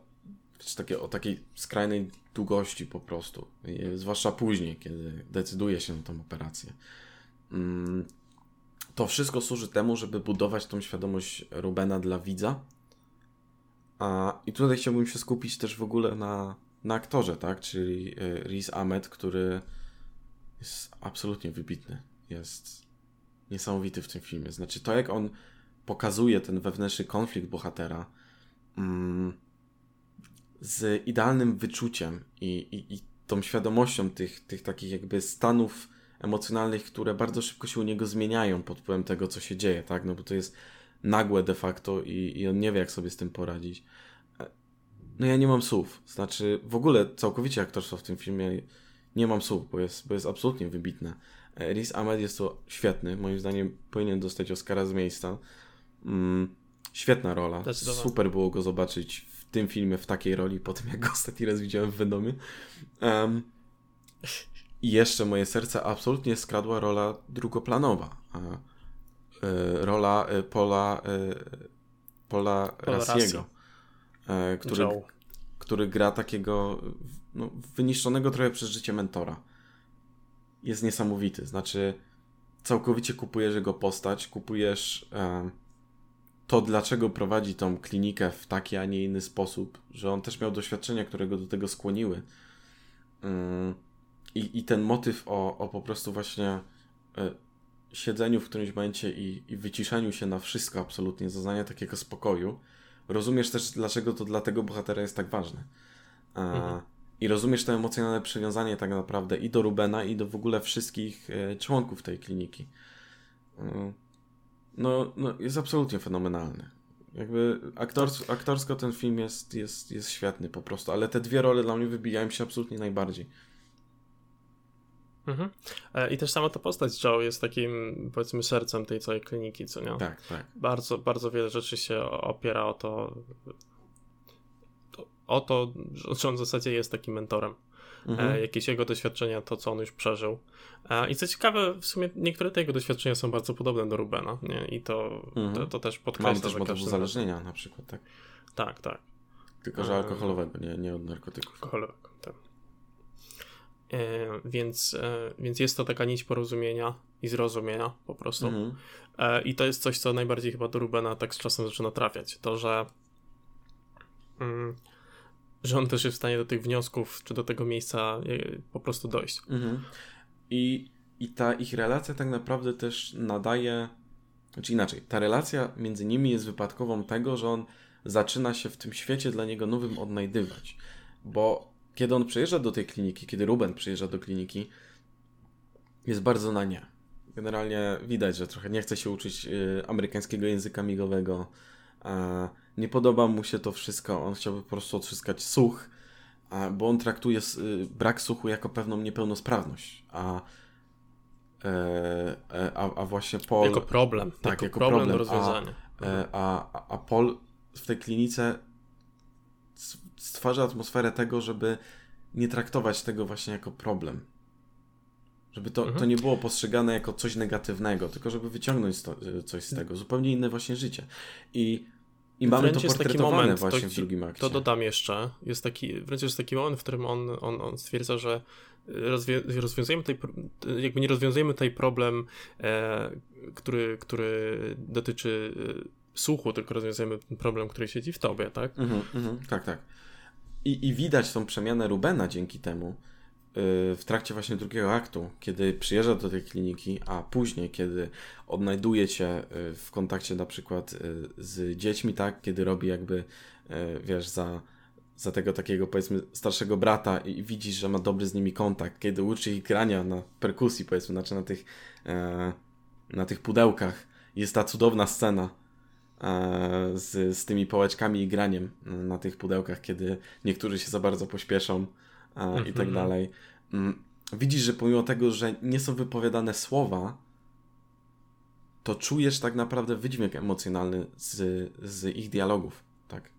czy takie, o takiej skrajnej długości po prostu, zwłaszcza później, kiedy decyduje się na tą operację. Mm, to wszystko służy temu, żeby budować tą świadomość Rubena dla widza. A, I tutaj chciałbym się skupić też w ogóle na, na aktorze, tak? Czyli e, Riz Ahmed, który jest absolutnie wybitny. Jest niesamowity w tym filmie. Znaczy to, jak on pokazuje ten wewnętrzny konflikt bohatera mm, z idealnym wyczuciem i, i, i tą świadomością tych, tych takich jakby stanów emocjonalnych, które bardzo szybko się u niego zmieniają pod wpływem tego, co się dzieje, tak? No bo to jest nagłe de facto i, i on nie wie, jak sobie z tym poradzić. E, no ja nie mam słów. Znaczy, w ogóle całkowicie aktorstwo w tym filmie nie mam słów, bo jest, bo jest absolutnie wybitne. Riz Ahmed jest to świetny. Moim zdaniem powinien dostać Oscara z miejsca. Mm, świetna rola. Super było go zobaczyć w tym filmie w takiej roli, po tym jak go ostatni raz widziałem w Venomie. Um, I jeszcze moje serce absolutnie skradła rola drugoplanowa. A, y, rola y, Pola, y, Pola Rasiego, który, który gra takiego no, wyniszczonego trochę przez życie mentora jest niesamowity. Znaczy, całkowicie kupujesz jego postać, kupujesz to, dlaczego prowadzi tą klinikę w taki, a nie inny sposób, że on też miał doświadczenia, które go do tego skłoniły. Mm, I, i ten motyw o, o po prostu właśnie e, siedzeniu w którymś momencie i, i wyciszeniu się na wszystko absolutnie, zaznania takiego spokoju, rozumiesz też, dlaczego to dla tego bohatera jest tak ważne. Mhm. I rozumiesz to emocjonalne przywiązanie tak naprawdę i do Rubena, i do w ogóle wszystkich e, członków tej kliniki. E, no, no jest absolutnie fenomenalny. Jakby aktors aktorsko ten film jest, jest, jest świetny po prostu, ale te dwie role dla mnie wybijają się absolutnie najbardziej. Mhm. E, I też sama ta postać Joe jest takim, powiedzmy, sercem tej całej kliniki, co nie? Tak, tak. Bardzo, bardzo wiele rzeczy się opiera o to, o to, że on w zasadzie jest takim mentorem. Mhm. E, jakieś jego doświadczenia, to co on już przeżył. E, I co ciekawe, w sumie niektóre te jego doświadczenia są bardzo podobne do Rubena, nie? I to, mhm. to, to, też podkreśla. Mamy też motyw uzależnienia na przykład, tak? Tak, tak. Tylko, że alkoholowego, nie, nie od narkotyków. Alkoholowego, tak. E, więc, e, więc jest to taka nić porozumienia i zrozumienia po prostu. Mhm. E, I to jest coś, co najbardziej chyba do Rubena tak z czasem zaczyna trafiać. To, że mm, że on też jest w stanie do tych wniosków, czy do tego miejsca po prostu dojść. Mhm. I, I ta ich relacja tak naprawdę też nadaje, znaczy inaczej, ta relacja między nimi jest wypadkową tego, że on zaczyna się w tym świecie dla niego nowym odnajdywać. Bo kiedy on przyjeżdża do tej kliniki, kiedy Ruben przyjeżdża do kliniki, jest bardzo na nie. Generalnie widać, że trochę nie chce się uczyć y, amerykańskiego języka migowego. Nie podoba mu się to wszystko. On chciałby po prostu odzyskać słuch, bo on traktuje y, brak słuchu jako pewną niepełnosprawność. A, e, e, a, a właśnie Paul. Jako problem. Tak, jako, jako problem, problem do rozwiązania. A, e, a, a Paul w tej klinice stwarza atmosferę tego, żeby nie traktować tego właśnie jako problem. Żeby to, mhm. to nie było postrzegane jako coś negatywnego, tylko żeby wyciągnąć to, e, coś z tego. Zupełnie inne właśnie życie. I, i mamy wręcz to portretowane moment, właśnie to, w drugim akcie. To dodam jeszcze. Jest taki, wręcz jest taki moment, w którym on, on, on stwierdza, że rozwią rozwiązujemy tutaj, jakby nie rozwiązujemy tutaj problem, e, który, który dotyczy e, słuchu, tylko rozwiązujemy problem, który siedzi w tobie, tak? Mhm, mhm, tak, tak. I, I widać tą przemianę Rubena dzięki temu w trakcie właśnie drugiego aktu, kiedy przyjeżdża do tej kliniki, a później, kiedy odnajduje się yy, w kontakcie na przykład yy, z dziećmi, tak, kiedy robi jakby, wiesz, za, za tego takiego powiedzmy starszego brata i widzisz, że ma dobry z nimi kontakt, kiedy uczy ich grania na perkusji, powiedzmy, znaczy na tych, yy, na tych pudełkach. Jest ta cudowna scena, E, z, z tymi pałeczkami i graniem na tych pudełkach, kiedy niektórzy się za bardzo pośpieszą mm -hmm. i tak mhm. dalej. Mm, widzisz, że pomimo tego, że nie są wypowiadane słowa, to czujesz tak naprawdę wydźwięk emocjonalny z, z ich dialogów, tak?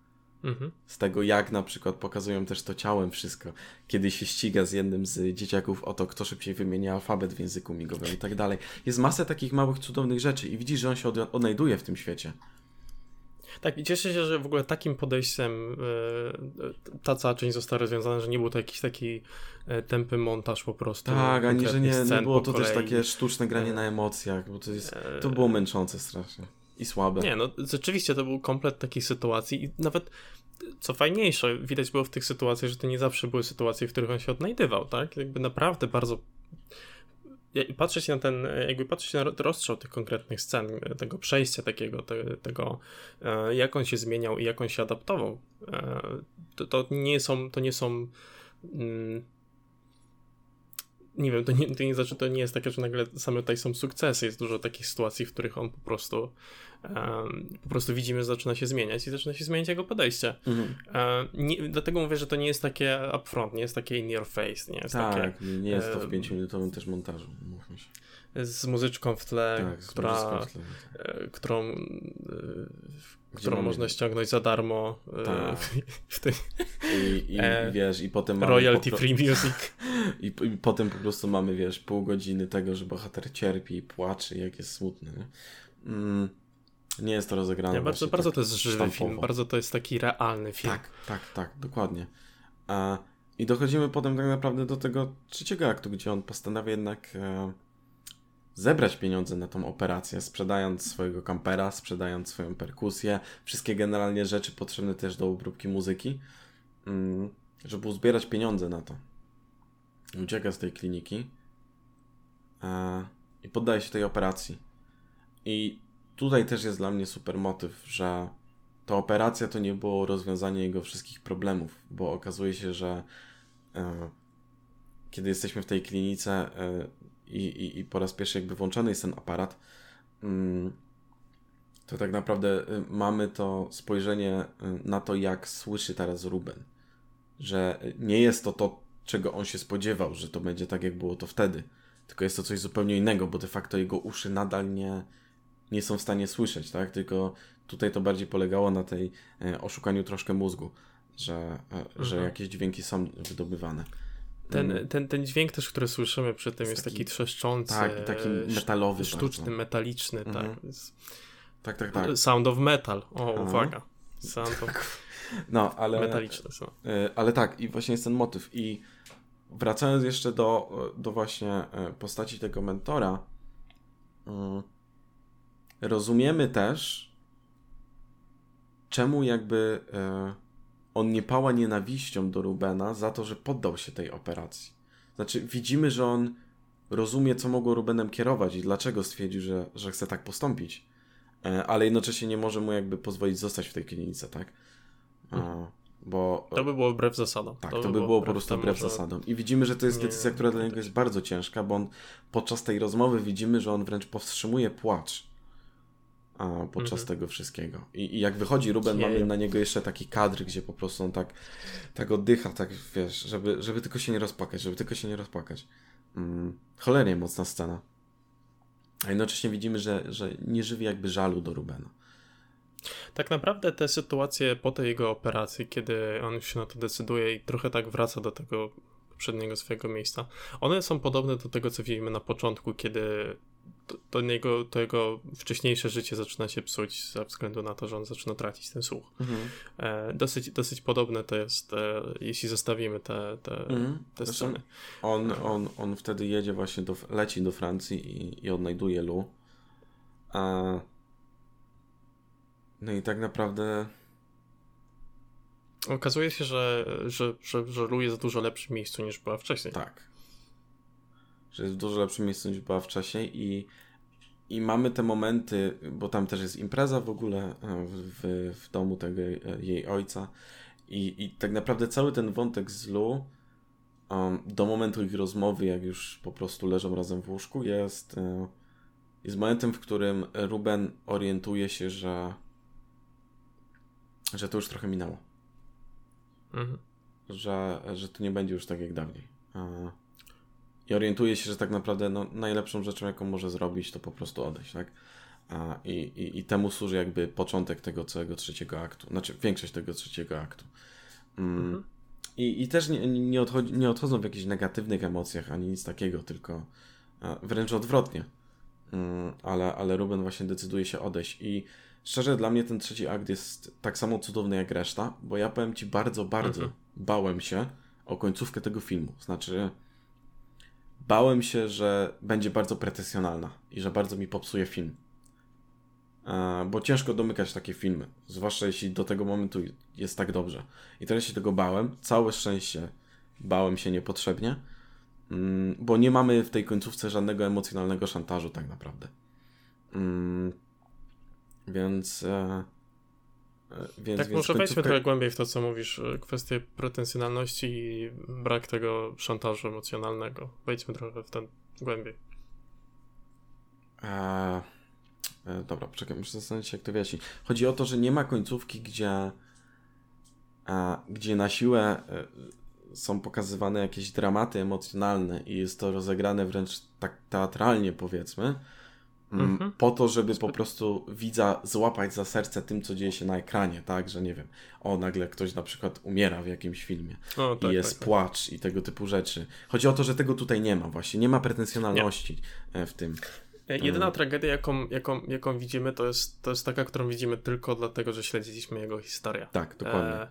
Mhm. Z tego, jak na przykład pokazują też to ciałem wszystko. Kiedy się ściga z jednym z dzieciaków o to, kto szybciej wymienia alfabet w języku migowym i tak dalej. Jest masę takich małych, cudownych rzeczy i widzisz, że on się odnajduje w tym świecie. Tak, i cieszę się, że w ogóle takim podejściem yy, ta cała część została rozwiązana, że nie był to jakiś taki yy, tępy montaż po prostu. Tak, ani że nie, nie było to też takie sztuczne granie yy, na emocjach, bo to, jest, to było męczące strasznie i słabe. Nie, no rzeczywiście to był komplet takiej sytuacji i nawet co fajniejsze, widać było w tych sytuacjach, że to nie zawsze były sytuacje, w których on się odnajdywał, tak? Jakby naprawdę bardzo patrzeć na ten, jakby patrzeć na rozstrzał tych konkretnych scen, tego przejścia takiego, te, tego, e, jak on się zmieniał i jak on się adaptował, e, to, to nie są, to nie są mm, nie wiem, to nie, to nie znaczy, to nie jest takie, że nagle same tutaj są sukcesy. Jest dużo takich sytuacji, w których on po prostu um, po prostu widzimy, że zaczyna się zmieniać i zaczyna się zmieniać jego podejście. Mhm. Um, nie, dlatego mówię, że to nie jest takie upfront, nie jest takie in your face, nie jest tak, takie... nie jest to w 5-minutowym też montażu, mówmy się z muzyczką w tle, tak, która, w tle. E, którą, e, którą mamy... można ściągnąć za darmo e, tak. w, tej... I, i, e, wiesz, i potem royalty po... free music. I, I, potem po prostu mamy, wiesz, pół godziny tego, że bohater cierpi i płacze, jak jest smutny. Nie, mm, nie jest to rozegrane. Nie, bardzo, bardzo tak to jest żywy sztampowo. film, bardzo to jest taki realny film. Tak, tak, tak, dokładnie. A, I dochodzimy potem tak naprawdę do tego trzeciego aktu, gdzie on postanawia jednak e, zebrać pieniądze na tą operację, sprzedając swojego kampera, sprzedając swoją perkusję, wszystkie generalnie rzeczy potrzebne też do obróbki muzyki, mm, żeby uzbierać pieniądze na to. Ucieka z tej kliniki e, i poddaje się tej operacji. I tutaj też jest dla mnie super motyw, że ta operacja to nie było rozwiązanie jego wszystkich problemów, bo okazuje się, że e, kiedy jesteśmy w tej klinice e, i, i, i, po raz pierwszy jakby włączony jest ten aparat, mm, to tak naprawdę e, mamy to spojrzenie e, na to, jak słyszy teraz Ruben. Że nie jest to to, czego on się spodziewał, że to będzie tak, jak było to wtedy, tylko jest to coś zupełnie innego, bo de facto jego uszy nadal nie, nie są w stanie słyszeć, tak? Tylko tutaj to bardziej polegało na tej oszukaniu troszkę mózgu, że, mhm. że jakieś dźwięki są wydobywane. Ten, mm. ten, ten dźwięk też, który słyszymy przy tym jest, jest taki, taki, trzeszczący. Tak, taki metalowy. Sztuczny, bardzo. metaliczny, tak. mhm. tak. Tak, tak, tak. Sound of metal. O, Aha. uwaga. Sound of... No, ale... Metaliczne są. E, ale tak, i właśnie jest ten motyw. I wracając jeszcze do, do właśnie e, postaci tego mentora, mm, rozumiemy też, czemu jakby e, on nie pała nienawiścią do Rubena za to, że poddał się tej operacji. Znaczy, widzimy, że on rozumie, co mogło Rubenem kierować i dlaczego stwierdził, że, że chce tak postąpić, e, ale jednocześnie nie może mu jakby pozwolić zostać w tej klinice, tak? Hmm. Bo, to by było wbrew zasadom. Tak, to, to by było, było po prostu wbrew że... zasadom. I widzimy, że to jest decyzja, która dla niego jest bardzo ciężka, bo on podczas tej rozmowy widzimy, że on wręcz powstrzymuje płacz a, podczas mhm. tego wszystkiego. I, I, jak wychodzi Ruben, Nie. mamy na niego jeszcze taki kadr, gdzie po prostu on tak, tak oddycha, tak wiesz, żeby, żeby tylko się nie rozpłakać, żeby tylko się nie rozpłakać. Mm, cholernie mocna scena. A jednocześnie widzimy, że, że nie żywi jakby żalu do Rubena. Tak naprawdę te sytuacje po tej jego operacji, kiedy on się na to decyduje i trochę tak wraca do tego poprzedniego swojego miejsca, one są podobne do tego, co widzimy na początku, kiedy to, to, jego, to jego wcześniejsze życie zaczyna się psuć ze względu na to, że on zaczyna tracić ten słuch. Mhm. E, dosyć, dosyć podobne to jest, e, jeśli zestawimy te, te, mhm. te sceny. On, on, on wtedy jedzie właśnie, do, leci do Francji i, i odnajduje Lu. A... No i tak naprawdę... Okazuje się, że, że, że, że Lu jest w dużo lepszym miejscu niż była wcześniej. Tak że jest w dużo lepszym miejscu niż była wcześniej i, i mamy te momenty, bo tam też jest impreza w ogóle e, w, w domu tego jej ojca i, i tak naprawdę cały ten wątek z Lu um, do momentu ich rozmowy, jak już po prostu leżą razem w łóżku, jest, e, jest momentem, w którym Ruben orientuje się, że że to już trochę minęło. Mhm. Że, że to nie będzie już tak jak dawniej. I orientuje się, że tak naprawdę no, najlepszą rzeczą, jaką może zrobić, to po prostu odejść, tak? A, i, i, I temu służy jakby początek tego całego trzeciego aktu, znaczy większość tego trzeciego aktu. Mm. Mhm. I, I też nie, nie, odchodzi, nie odchodzą w jakichś negatywnych emocjach ani nic takiego, tylko wręcz odwrotnie. Mm, ale, ale Ruben właśnie decyduje się odejść. I szczerze, dla mnie ten trzeci akt jest tak samo cudowny jak reszta, bo ja powiem Ci bardzo, bardzo mhm. bałem się o końcówkę tego filmu. Znaczy, bałem się, że będzie bardzo pretensjonalna i że bardzo mi popsuje film. E, bo ciężko domykać takie filmy, zwłaszcza jeśli do tego momentu jest tak dobrze. I teraz się tego bałem. Całe szczęście bałem się niepotrzebnie, mm, bo nie mamy w tej końcówce żadnego emocjonalnego szantażu, tak naprawdę. Mm, więc. E, więc, tak, więc może wejdźmy trochę głębiej w to, co mówisz, e, kwestię pretensjonalności i brak tego szantażu emocjonalnego. Wejdźmy trochę w ten głębiej. Eee, e, dobra, poczekaj, muszę zastanowić się, jak to wyjaśnić. Chodzi o to, że nie ma końcówki, gdzie, e, gdzie na siłę e, są pokazywane jakieś dramaty emocjonalne i jest to rozegrane wręcz tak teatralnie, powiedzmy mhm. po to, żeby po prostu widza złapać za serce tym, co dzieje się na ekranie, tak, że nie wiem, o, nagle ktoś na przykład umiera w jakimś filmie o, tak, i jest tak, tak. płacz tak. i tego typu rzeczy. Chodzi o to, że tego tutaj nie ma właśnie, nie ma pretensjonalności nie. E, w tym. E, jedyna hmm. tragedia, jaką, jaką, jaką widzimy, to jest, to jest taka, którą widzimy tylko dlatego, że śledziliśmy jego historię. Tak, dokładnie. E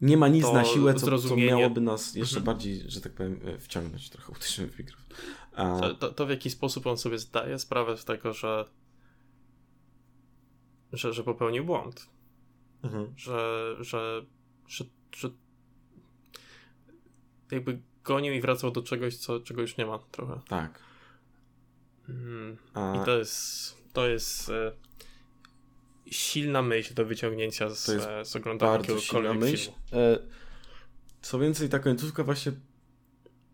nie ma nic na siłę, co, co miałoby nas jeszcze Mhm. bardziej, że tak powiem, e, wciągnąć trochę, uderzymy w mikrofon. A, To, to, to w jaki sposób on sobie zdaje sprawę z tego, że, że, że popełnił błąd. mhm. Że, że, że, że jakby gonił i wracał do czegoś, co, czego już nie ma trochę. Tak. Mm. A, I to jest, to jest e, silna myśl do wyciągnięcia z, To jest e, z oglądania jakiegokolwiek myśl. E, co więcej, ta końcówka właśnie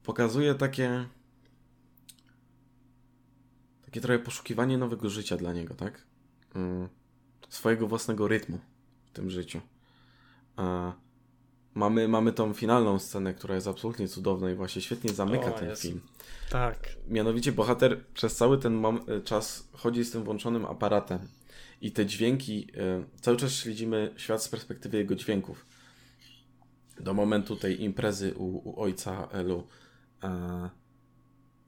pokazuje takie takie trochę poszukiwanie nowego życia dla niego, tak? Mm, swojego własnego rytmu w tym życiu. A mamy, mamy tą finalną scenę, która jest absolutnie cudowna i właśnie świetnie zamyka O, ten jest. film. Tak. Mianowicie bohater przez cały ten mom- e, czas chodzi z tym włączonym aparatem i te dźwięki, e, cały czas śledzimy świat z perspektywy jego dźwięków. Do momentu tej imprezy u, u ojca Elu. E,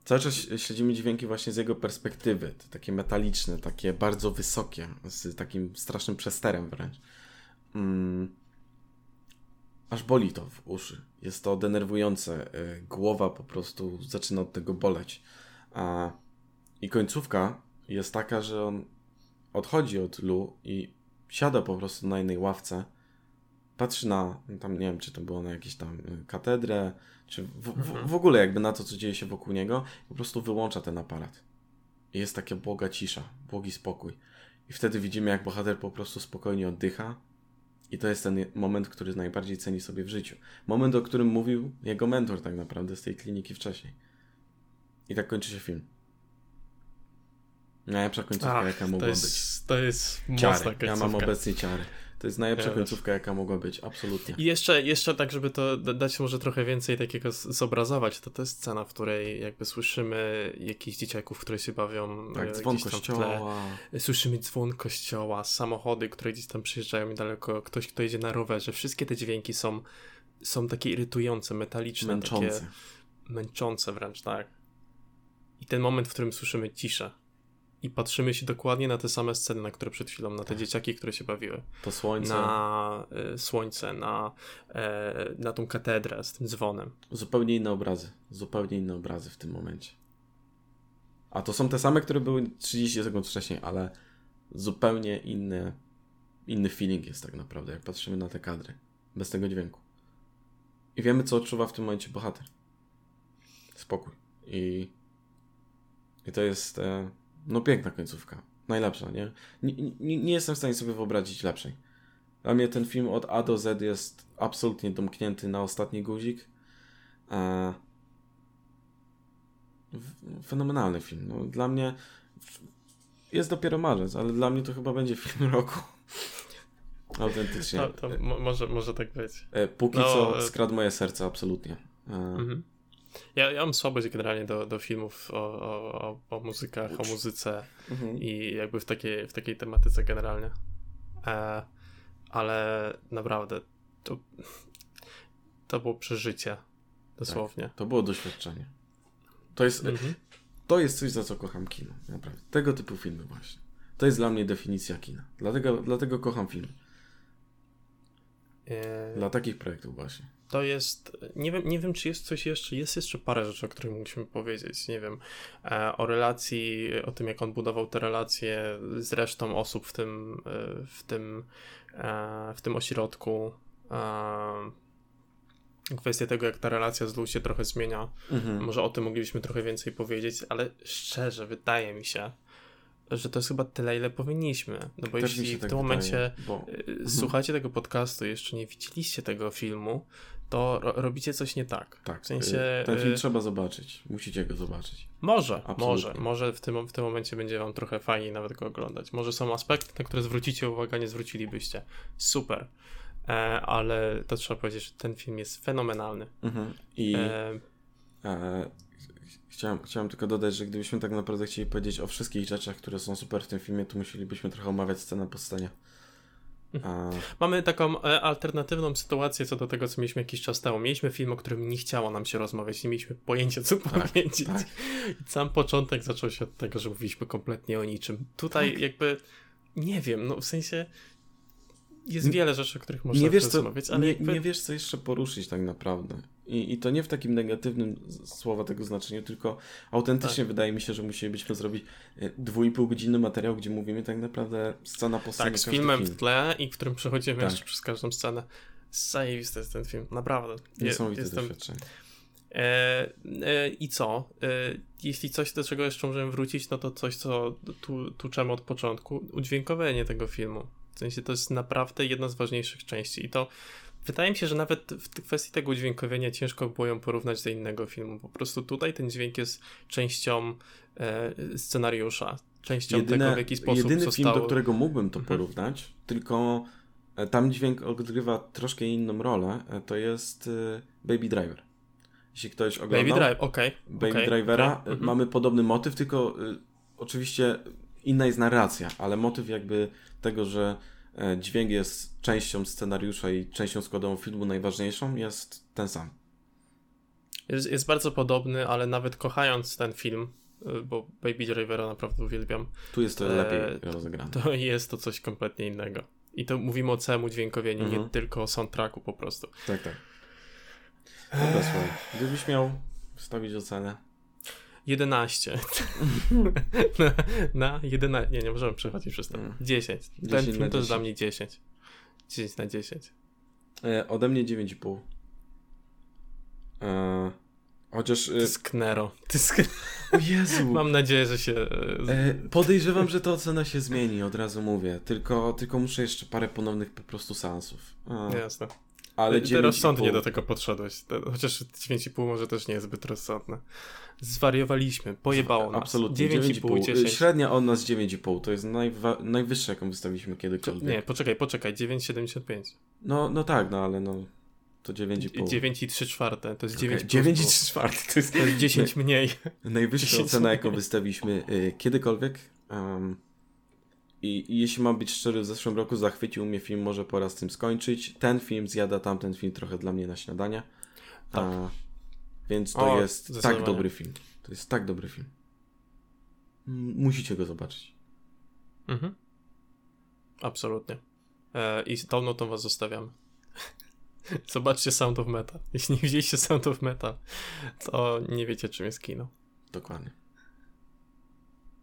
cały czas śledzimy dźwięki właśnie z jego perspektywy. Takie metaliczne, takie bardzo wysokie, z takim strasznym przesterem wręcz. Mm. Aż boli to w uszy. Jest to denerwujące. E, Głowa po prostu zaczyna od tego boleć. A, I końcówka jest taka, że on odchodzi od Lu i siada po prostu na jednej ławce. Patrzy na, tam nie wiem, czy to było na jakieś tam katedrę, czy w, w, Mhm. w ogóle jakby na to, co dzieje się wokół niego. Po prostu wyłącza ten aparat. I jest taka błoga cisza, błogi spokój. I wtedy widzimy, jak bohater po prostu spokojnie oddycha. I to jest ten moment, który najbardziej ceni sobie w życiu. Moment, o którym mówił jego mentor tak naprawdę z tej kliniki wcześniej. I tak kończy się film. Najlepsza końcówka, Ach, jaka mogła być. jest, to jest Ciary. Ja mam obecnie ciary. To jest najlepsza Ja końcówka, jaka mogła być. Absolutnie. I jeszcze, jeszcze tak, żeby to da- dać może trochę więcej takiego zobrazować, to to jest scena, w której jakby słyszymy jakichś dzieciaków, które się bawią e, Tak, dzwon w tle. kościoła. Słyszymy dzwon kościoła, samochody, które gdzieś tam przyjeżdżają niedaleko, ktoś, kto jedzie na rowerze. Wszystkie te dźwięki są, są takie irytujące, metaliczne, Męczące. takie męczące wręcz, tak. I ten moment, w którym słyszymy ciszę. I patrzymy się dokładnie na te same sceny, na które przed chwilą, na te Tak. dzieciaki, które się bawiły. To słońce. Na e, słońce, na, e, na tą katedrę z tym dzwonem. Zupełnie inne obrazy. Zupełnie inne obrazy w tym momencie. A to są te same, które były 30 sekund wcześniej, ale zupełnie inny, inny feeling jest tak naprawdę, jak patrzymy na te kadry. Bez tego dźwięku. I wiemy, co odczuwa w tym momencie bohater. Spokój. I, i to jest e, no piękna końcówka. Najlepsza, nie? Nie, nie? nie jestem w stanie sobie wyobrazić lepszej. Dla mnie ten film od A do Z jest absolutnie domknięty na ostatni guzik. E, w- fenomenalny film. No, dla mnie jest dopiero marzec, ale dla mnie to chyba będzie film roku. Autentycznie. Mo- może, może tak być. E, Póki No, co e- skradł moje serce, absolutnie. E, Mhm. Ja, ja mam słabość generalnie do, do filmów o, o, o, o muzykach, o Ucz. muzyce mhm. i jakby w takiej, w takiej tematyce generalnie. E, ale naprawdę to, to było przeżycie. Dosłownie. To było doświadczenie. To jest, Mhm. to jest coś, za co kocham kino. Naprawdę. Tego typu filmy właśnie. To jest dla mnie definicja kina. Dlatego, dlatego kocham film. E, Dla takich projektów właśnie. To jest. Nie wiem, nie wiem, czy jest coś jeszcze. Jest jeszcze parę rzeczy, o których mogliśmy powiedzieć. Nie wiem. E, o relacji, o tym, jak on budował te relacje z resztą osób w tym, e, w tym, e, w tym ośrodku. Kwestia tego, jak ta relacja z Lu się trochę zmienia. Mhm. Może o tym moglibyśmy trochę więcej powiedzieć, ale szczerze, wydaje mi się, że to jest chyba tyle, ile powinniśmy. No bo Też jeśli w tak tym wydaje, momencie bo słuchacie tego podcastu i jeszcze nie widzieliście tego filmu, to ro robicie coś nie tak. tak, W sensie. y, ten film y, trzeba zobaczyć. Musicie go zobaczyć. Może, Absolutnie. może, może w tym, w tym momencie będzie wam trochę fajniej nawet go oglądać. Może są aspekty, na które zwrócicie uwagę, nie zwrócilibyście. Super. E, ale to trzeba powiedzieć, że ten film jest fenomenalny. Mhm. I E, e, chciałem, chciałem tylko dodać, że gdybyśmy tak naprawdę chcieli powiedzieć o wszystkich rzeczach, które są super w tym filmie, to musielibyśmy trochę omawiać scenę po scenie. A, Mamy taką e, alternatywną sytuację co do tego, co mieliśmy jakiś czas temu. Mieliśmy film, o którym nie chciało nam się rozmawiać, nie mieliśmy pojęcia, co powiedzieć. tak. I sam początek zaczął się od tego, że mówiliśmy kompletnie o niczym. Tutaj Tak. jakby, nie wiem, no w sensie jest wiele rzeczy, o których można nie wiesz, co, rozmawiać, ale nie, jakby... nie wiesz, co jeszcze poruszyć tak naprawdę. I, I to nie w takim negatywnym słowa tego znaczeniu, tylko autentycznie Tak. wydaje mi się, że musielibyśmy zrobić e, dwójpółgodzinny materiał, gdzie mówimy tak naprawdę scena po scenie Tak, z filmem film. w tle i w którym przechodzimy Tak. jeszcze przez każdą scenę. Zajebisty jest ten film, naprawdę. Niesamowite jestem- doświadczenie. E, e, I co? E, jeśli coś, do czego jeszcze możemy wrócić, no to coś, co tu, tuczemy od początku. Udźwiękowienie tego filmu. W sensie to jest naprawdę jedna z ważniejszych części. I to wydaje mi się, że nawet w kwestii tego udźwiękowienia ciężko było ją porównać do innego filmu. Po prostu tutaj ten dźwięk jest częścią e, scenariusza. Częścią tego, w jaki sposób jedyny zostało... film, do którego mógłbym to Mhm. porównać, tylko e, tam dźwięk odgrywa troszkę inną rolę, e, to jest e, Baby Driver. Jeśli ktoś oglądał Baby Drive, okej. Baby okej, Drivera, e, mhm. mamy podobny motyw, tylko oczywiście inna jest narracja, ale motyw jakby tego, że dźwięk jest częścią scenariusza i częścią składową filmu najważniejszą, jest ten sam. Jest, jest bardzo podobny, ale nawet kochając ten film, y, bo Baby Drivera naprawdę uwielbiam, Tu jest to E, lepiej rozegrane. to jest to coś kompletnie innego. I to mówimy o całym udźwiękowieniu, Mhm. nie tylko o soundtracku po prostu. Tak, tak. Dobra, słuchaj, gdybyś miał wstawić ocenę, 11. na, na 11. Nie, nie możemy przechodzić przez to. Mm. 10. Ten 10 film to jest dla 10. mnie 10. 10 na 10. E, ode mnie 9,5. E, chociaż. E, jest Knero. To jest... Kn- o Jezu! Mam nadzieję, że się... E, podejrzewam, że ta ocena się zmieni, od razu mówię. Tylko, tylko muszę jeszcze parę ponownych po prostu seansów. E, Jasne. Ale Ty rozsądnie 9,5. do tego podszedłeś. Chociaż 9,5 może też nie jest zbyt rozsądne. Zwariowaliśmy, pojebało nas. Absolutnie. 9,5, 10. Średnia od nas 9,5. To jest najwa- najwyższa, jaką wystawiliśmy kiedykolwiek. Nie, poczekaj, poczekaj, 9,75. No, no tak, no ale no. To 9,5. 9,3 czwarte, to jest Okej, 9 9 i plus, 3 czwarte. To jest To jest 10 mniej. Najwyższa 10 ocena, jaką mniej. wystawiliśmy y, kiedykolwiek. Um, i, I jeśli mam być szczery, w zeszłym roku zachwycił mnie film, może pora z tym skończyć. Ten film zjada tamten film trochę dla mnie na śniadanie. Tak. A, więc to O, jest tak dobry film. To jest tak dobry film. Musicie go zobaczyć. Mhm. Absolutnie. E, I z tą notą was zostawiamy. Zobaczcie Sound of Metal. Jeśli nie widzieliście Sound of Metal, to nie wiecie czym jest kino. Dokładnie.